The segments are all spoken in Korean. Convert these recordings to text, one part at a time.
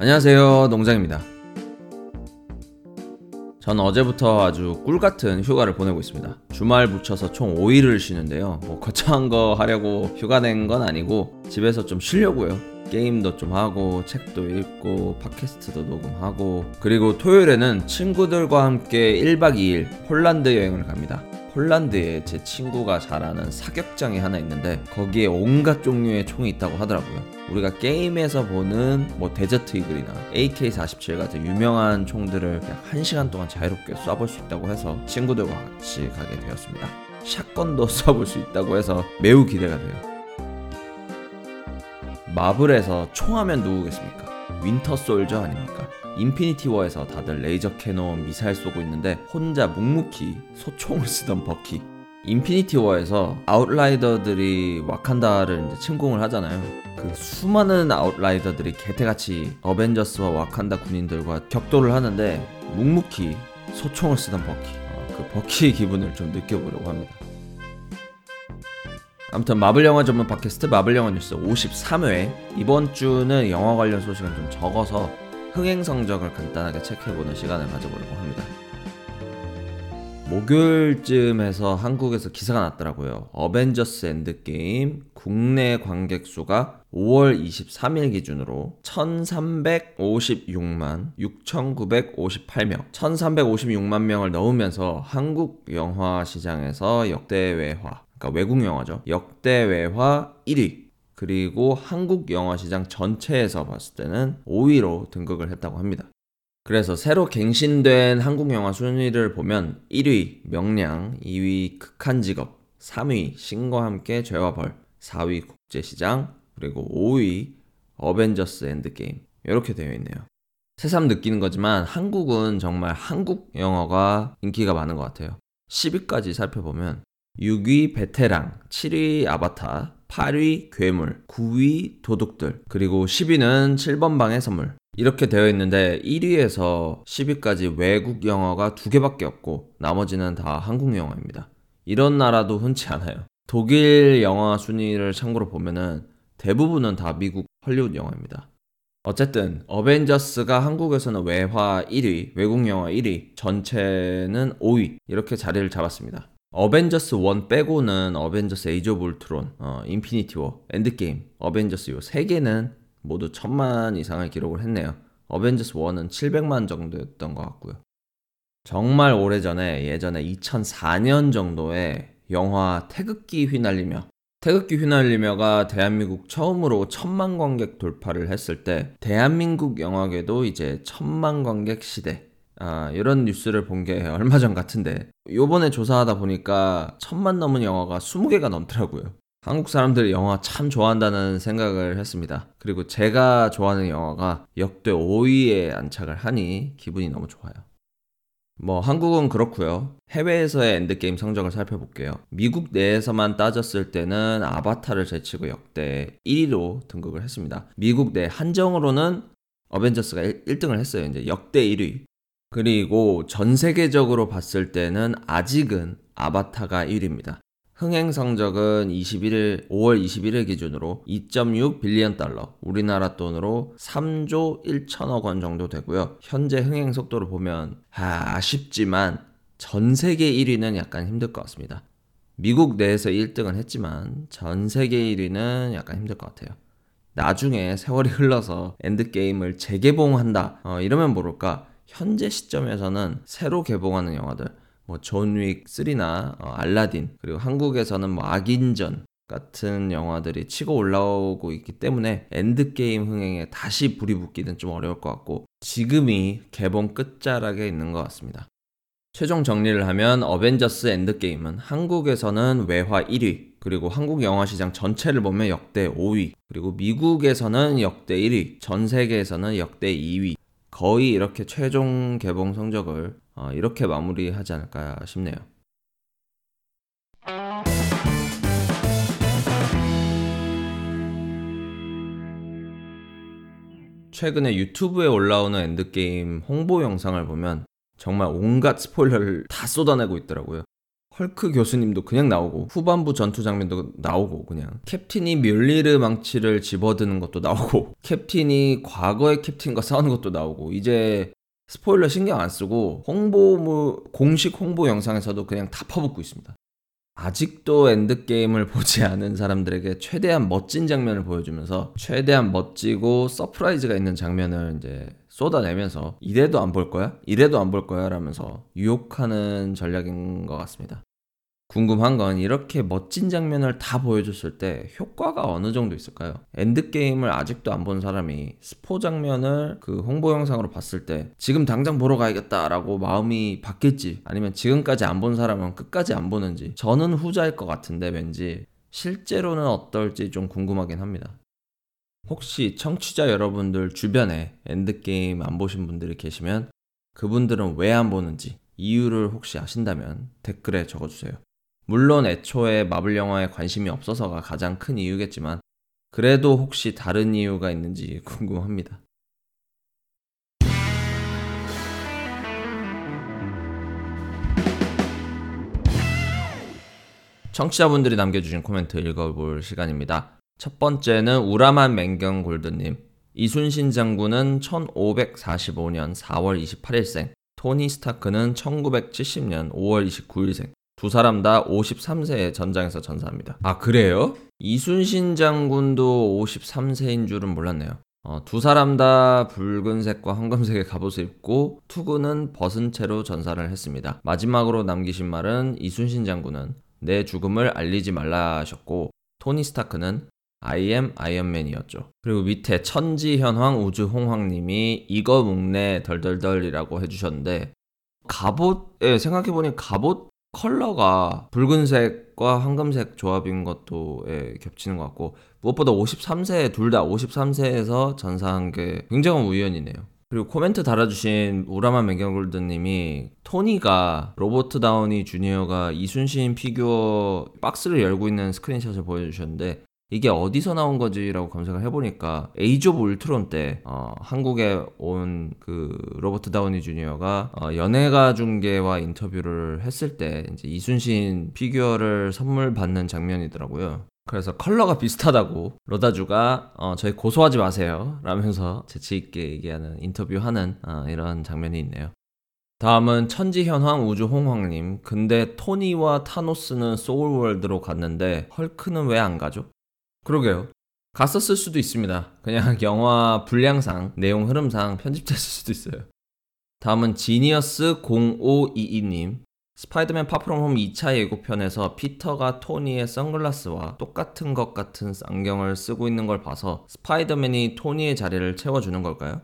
안녕하세요. 농장입니다. 전 어제부터 아주 꿀 같은 휴가를 보내고 있습니다. 주말 붙여서 총 5일을 쉬는데요. 뭐 거창한 거 하려고 휴가 낸 건 아니고 집에서 좀 쉬려고요. 게임도 좀 하고 책도 읽고 팟캐스트도 녹음하고 그리고 토요일에는 친구들과 함께 1박 2일 폴란드 여행을 갑니다. 폴란드에 제 친구가 잘 아는 사격장이 하나 있는데 거기에 온갖 종류의 총이 있다고 하더라고요. 우리가 게임에서 보는 뭐 데저트 이글이나 AK-47 같은 유명한 총들을 그냥 1시간 동안 자유롭게 쏴볼 수 있다고 해서 친구들과 같이 가게 되었습니다. 샷건도 쏴볼 수 있다고 해서 매우 기대가 돼요. 마블에서 총하면 누구겠습니까? 윈터 솔저 아닙니까? 인피니티 워에서 다들 레이저 캐논 미사일 쏘고 있는데 혼자 묵묵히 소총을 쓰던 버키. 인피니티 워에서 아웃라이더들이 와칸다를 이제 침공을 하잖아요. 그 수많은 아웃라이더들이 개떼같이 어벤져스와 와칸다 군인들과 격돌을 하는데 묵묵히 소총을 쓰던 버키. 어, 그 버키의 기분을 좀 느껴보려고 합니다. 아무튼 마블 영화 전문 팟캐스트 마블 영화 뉴스 53회. 이번 주는 영화 관련 소식은 좀 적어서 흥행 성적을 간단하게 체크해보는 시간을 가져보려고 합니다. 목요일쯤에서 한국에서 기사가 났더라고요. 어벤져스 엔드게임 국내 관객 수가 5월 23일 기준으로 1356만 6958명 1356만 명을 넘으면서 한국 영화 시장에서 역대외화 그러니까 외국 영화죠. 역대외화 1위 그리고 한국 영화 시장 전체에서 봤을 때는 5위로 등극을 했다고 합니다. 그래서 새로 갱신된 한국 영화 순위를 보면 1위 명량, 2위 극한직업, 3위 신과 함께 죄와 벌, 4위 국제시장, 그리고 5위 어벤져스 엔드게임 이렇게 되어 있네요. 새삼 느끼는 거지만 한국은 정말 한국 영화가 인기가 많은 것 같아요. 10위까지 살펴보면 6위 베테랑, 7위 아바타, 8위 괴물, 9위 도둑들, 그리고 10위는 7번 방의 선물. 이렇게 되어 있는데 1위에서 10위까지 외국 영화가 두 개밖에 없고 나머지는 다 한국 영화입니다. 이런 나라도 흔치 않아요. 독일 영화 순위를 참고로 보면은 대부분은 다 미국 헐리우드 영화입니다. 어쨌든 어벤져스가 한국에서는 외화 1위, 외국 영화 1위, 전체는 5위 이렇게 자리를 잡았습니다. 어벤져스 1 빼고는 어벤져스 에이지 오브 울트론, 어, 인피니티 워, 엔드게임, 어벤져스 요 3개는 모두 천만 이상을 기록을 했네요. 어벤져스 1은 700만 정도였던 것 같고요. 정말 오래전에 예전에 2004년 정도에 영화 태극기 휘날리며 태극기 휘날리며가 대한민국 처음으로 천만 관객 돌파를 했을 때 대한민국 영화계도 이제 천만 관객 시대 아, 이런 뉴스를 본 게 얼마 전 같은데 요번에 조사하다 보니까 천만 넘은 영화가 20개가 넘더라고요. 한국 사람들이 영화 참 좋아한다는 생각을 했습니다. 그리고 제가 좋아하는 영화가 역대 5위에 안착을 하니 기분이 너무 좋아요. 뭐 한국은 그렇고요. 해외에서의 엔드게임 성적을 살펴볼게요. 미국 내에서만 따졌을 때는 아바타를 제치고 역대 1위로 등극을 했습니다. 미국 내 한정으로는 어벤져스가 1, 등을 했어요. 이제 역대 1위. 그리고 전 세계적으로 봤을 때는 아직은 아바타가 1위입니다. 흥행 성적은 21일, 5월 21일 기준으로 2.6 빌리언 달러, 우리나라 돈으로 3조 1천억 원 정도 되고요. 현재 흥행 속도를 보면 아, 아쉽지만 전 세계 1위는 약간 힘들 것 같습니다. 미국 내에서 1등은 했지만 전 세계 1위는 약간 힘들 것 같아요. 나중에 세월이 흘러서 엔드게임을 재개봉한다. 어, 이러면 모를까 현재 시점에서는 새로 개봉하는 영화들 뭐 존윅 3나 어, 알라딘 그리고 한국에서는 뭐 악인전 같은 영화들이 치고 올라오고 있기 때문에 엔드게임 흥행에 다시 불이 붙기는 좀 어려울 것 같고 지금이 개봉 끝자락에 있는 것 같습니다. 최종 정리를 하면 어벤져스 엔드게임은 한국에서는 외화 1위, 그리고 한국 영화 시장 전체를 보면 역대 5위, 그리고 미국에서는 역대 1위, 전 세계에서는 역대 2위, 거의 이렇게 최종 개봉 성적을 어, 이렇게 마무리하지 않을까 싶네요. 최근에 유튜브에 올라오는 엔드게임 홍보 영상을 보면 정말 온갖 스포일러를 다 쏟아내고 있더라고요. 헐크 교수님도 그냥 나오고 후반부 전투 장면도 나오고 그냥 캡틴이 묠니르 망치를 집어드는 것도 나오고 캡틴이 과거의 캡틴과 싸우는 것도 나오고 이제 스포일러 신경 안 쓰고 홍보 공식 홍보 영상에서도 그냥 다 퍼붓고 있습니다. 아직도 엔드게임을 보지 않은 사람들에게 최대한 멋진 장면을 보여주면서 최대한 멋지고 surprise가 있는 장면을 이제 쏟아내면서 이래도 안 볼 거야? 이래도 안 볼 거야? 라면서 유혹하는 전략인 것 같습니다. 궁금한 건 이렇게 멋진 장면을 다 보여줬을 때 효과가 어느 정도 있을까요? 엔드게임을 아직도 안 본 사람이 스포 장면을 그 홍보 영상으로 봤을 때 지금 당장 보러 가야겠다라고 마음이 바뀔지 아니면 지금까지 안 본 사람은 끝까지 안 보는지 저는 후자일 것 같은데 왠지 실제로는 어떨지 좀 궁금하긴 합니다. 혹시 청취자 여러분들 주변에 엔드게임 안 보신 분들이 계시면 그분들은 왜 안 보는지 이유를 혹시 아신다면 댓글에 적어주세요. 물론 애초에 마블 영화에 관심이 없어서가 가장 큰 이유겠지만 그래도 혹시 다른 이유가 있는지 궁금합니다. 청취자분들이 남겨주신 코멘트 읽어볼 시간입니다. 첫 번째는 우라만 맹경 골드님. 이순신 장군은 1545년 4월 28일생, 토니 스타크는 1970년 5월 29일생. 두 사람 다 53세에 전장에서 전사합니다. 아, 그래요? 이순신 장군도 53세인 줄은 몰랐네요. 어, 두 사람 다 붉은색과 황금색의 갑옷을 입고 투구는 벗은 채로 전사를 했습니다. 마지막으로 남기신 말은 이순신 장군은 내 죽음을 알리지 말라 하셨고 토니 스타크는 I am Iron Man이었죠. 그리고 밑에 천지현황 우주홍황님이 이거 묵네 덜덜덜이라고 해주셨는데 갑옷, 예, 생각해보니 갑옷 컬러가 붉은색과 황금색 조합인 것도 예, 겹치는 것 같고 무엇보다 53세 둘 다 53세에서 전사한 게 굉장한 우연이네요. 그리고 코멘트 달아주신 우라만 맥경골드님이 토니가 로버트 다우니 주니어가 이순신 피규어 박스를 열고 있는 스크린샷을 보여주셨는데 이게 어디서 나온 거지라고 검색을 해보니까 Age of Ultron 때 어, 한국에 온 그 로버트 다우니 주니어가 어, 연예가 중계와 인터뷰를 했을 때 이제 이순신 피규어를 선물 받는 장면이더라고요. 그래서 컬러가 비슷하다고 로다주가 어, 저희 고소하지 마세요 라면서 재치 있게 얘기하는 인터뷰하는 어, 이런 장면이 있네요. 다음은 천지현황 우주홍황님. 근데 토니와 타노스는 소울월드로 갔는데 헐크는 왜 안 가죠? 그러게요. 갔었을 수도 있습니다. 그냥 영화 분량상, 내용 흐름상 편집됐을 수도 있어요. 다음은 지니어스 0522님. 스파이더맨 Far From Home 2차 예고편에서 피터가 토니의 선글라스와 똑같은 것 같은 안경을 쓰고 있는 걸 봐서 스파이더맨이 토니의 자리를 채워주는 걸까요?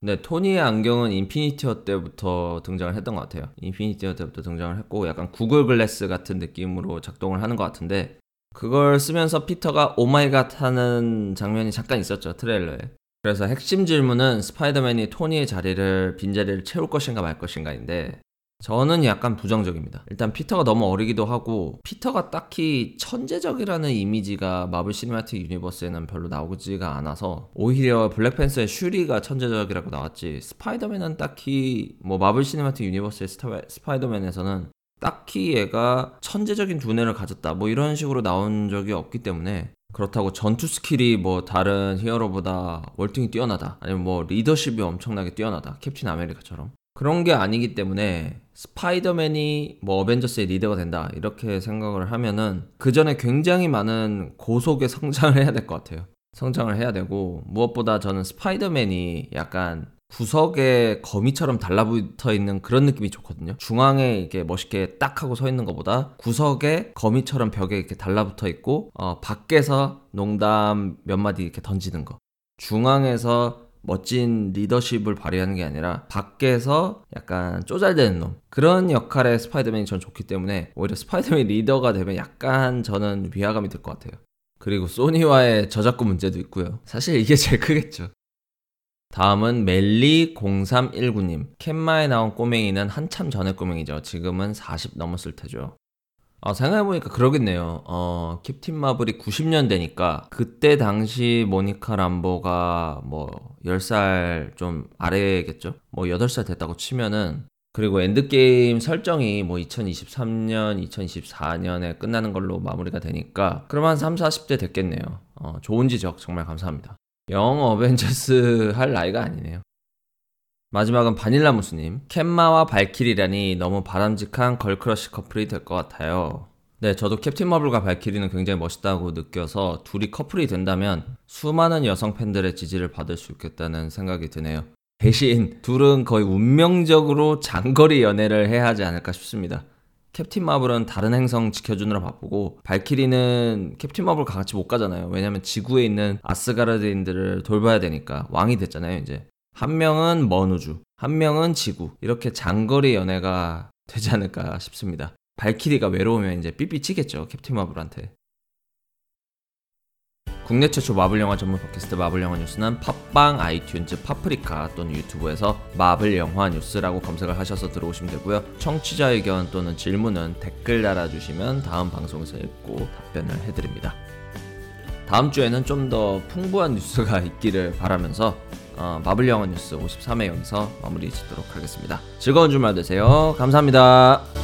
네, 토니의 안경은 인피니티 워 때부터 등장을 했던 것 같아요. 인피니티 워 때부터 등장을 했고 약간 구글 글래스 같은 느낌으로 작동을 하는 것 같은데 그걸 쓰면서 피터가 oh my god 하는 장면이 잠깐 있었죠 트레일러에 그래서 핵심 질문은 스파이더맨이 토니의 자리를 빈자리를 채울 것인가 말 것인가인데 저는 약간 부정적입니다. 일단 피터가 너무 어리기도 하고 피터가 딱히 천재적이라는 이미지가 마블 시네마틱 유니버스에는 별로 나오지가 않아서 오히려 블랙팬서의 슈리가 천재적이라고 나왔지 스파이더맨은 딱히 뭐 마블 시네마틱 유니버스의 스파이더맨에서는 딱히 얘가 천재적인 두뇌를 가졌다. 뭐 이런 식으로 나온 적이 없기 때문에 그렇다고 전투 스킬이 뭐 다른 히어로보다 월등히 뛰어나다. 아니면 뭐 리더십이 엄청나게 뛰어나다. 캡틴 아메리카처럼. 그런 게 아니기 때문에 스파이더맨이 뭐 어벤져스의 리더가 된다. 이렇게 생각을 하면은 그 전에 굉장히 많은 고속의 성장을 해야 될 것 같아요. 성장을 해야 되고 무엇보다 저는 스파이더맨이 약간 구석에 거미처럼 달라붙어 있는 그런 느낌이 좋거든요. 중앙에 이렇게 멋있게 딱 하고 서 있는 것보다 구석에 거미처럼 벽에 이렇게 달라붙어 있고 어, 밖에서 농담 몇 마디 이렇게 던지는 거. 중앙에서 멋진 리더십을 발휘하는 게 아니라 밖에서 약간 쪼잘대는 놈 그런 역할의 스파이더맨이 전 좋기 때문에 오히려 스파이더맨 리더가 되면 약간 저는 위화감이 들 것 같아요. 그리고 소니와의 저작권 문제도 있고요. 사실 이게 제일 크겠죠. 다음은 멜리0319님. 캔마에 나온 꼬맹이는 한참 전의 꼬맹이죠. 지금은 40 넘었을 테죠. 아, 생각해보니까 그러겠네요. 어, 캡틴 마블이 90년대니까 그때 당시 모니카 람보가 뭐 10살 좀 아래겠죠? 뭐 8살 됐다고 치면은 그리고 엔드게임 설정이 뭐 2023년, 2024년에 끝나는 걸로 마무리가 되니까 그럼 한 3, 40대 됐겠네요. 어, 좋은 지적 정말 감사합니다. 영 어벤져스 할 나이가 아니네요. 마지막은 바닐라 무스님. 캔마와 발키리라니 너무 바람직한 걸크러쉬 커플이 될 것 같아요. 네, 저도 캡틴 마블과 발키리는 굉장히 멋있다고 느껴서 둘이 커플이 된다면 수많은 여성 팬들의 지지를 받을 수 있겠다는 생각이 드네요. 대신 둘은 거의 운명적으로 장거리 연애를 해야 하지 않을까 싶습니다. 캡틴 마블은 다른 행성 지켜주느라 바쁘고 발키리는 캡틴 마블과 같이 못 가잖아요. 왜냐면 지구에 있는 아스가르드인들을 돌봐야 되니까 왕이 됐잖아요, 이제. 한 명은 먼 우주, 한 명은 지구. 이렇게 장거리 연애가 되지 않을까 싶습니다. 발키리가 외로우면 이제 삐삐치겠죠, 캡틴 마블한테. 국내 최초 마블 영화 전문 팟캐스트 마블 영화 뉴스는 팟빵, 아이튠즈, 파프리카 또는 유튜브에서 마블 영화 뉴스라고 검색을 하셔서 들어오시면 되고요. 청취자 의견 또는 질문은 댓글 달아주시면 다음 방송에서 읽고 답변을 해드립니다. 다음 주에는 좀 더 풍부한 뉴스가 있기를 바라면서 어, 마블 영화 뉴스 53회 여기서 마무리 짓도록 하겠습니다. 즐거운 주말 되세요. 감사합니다.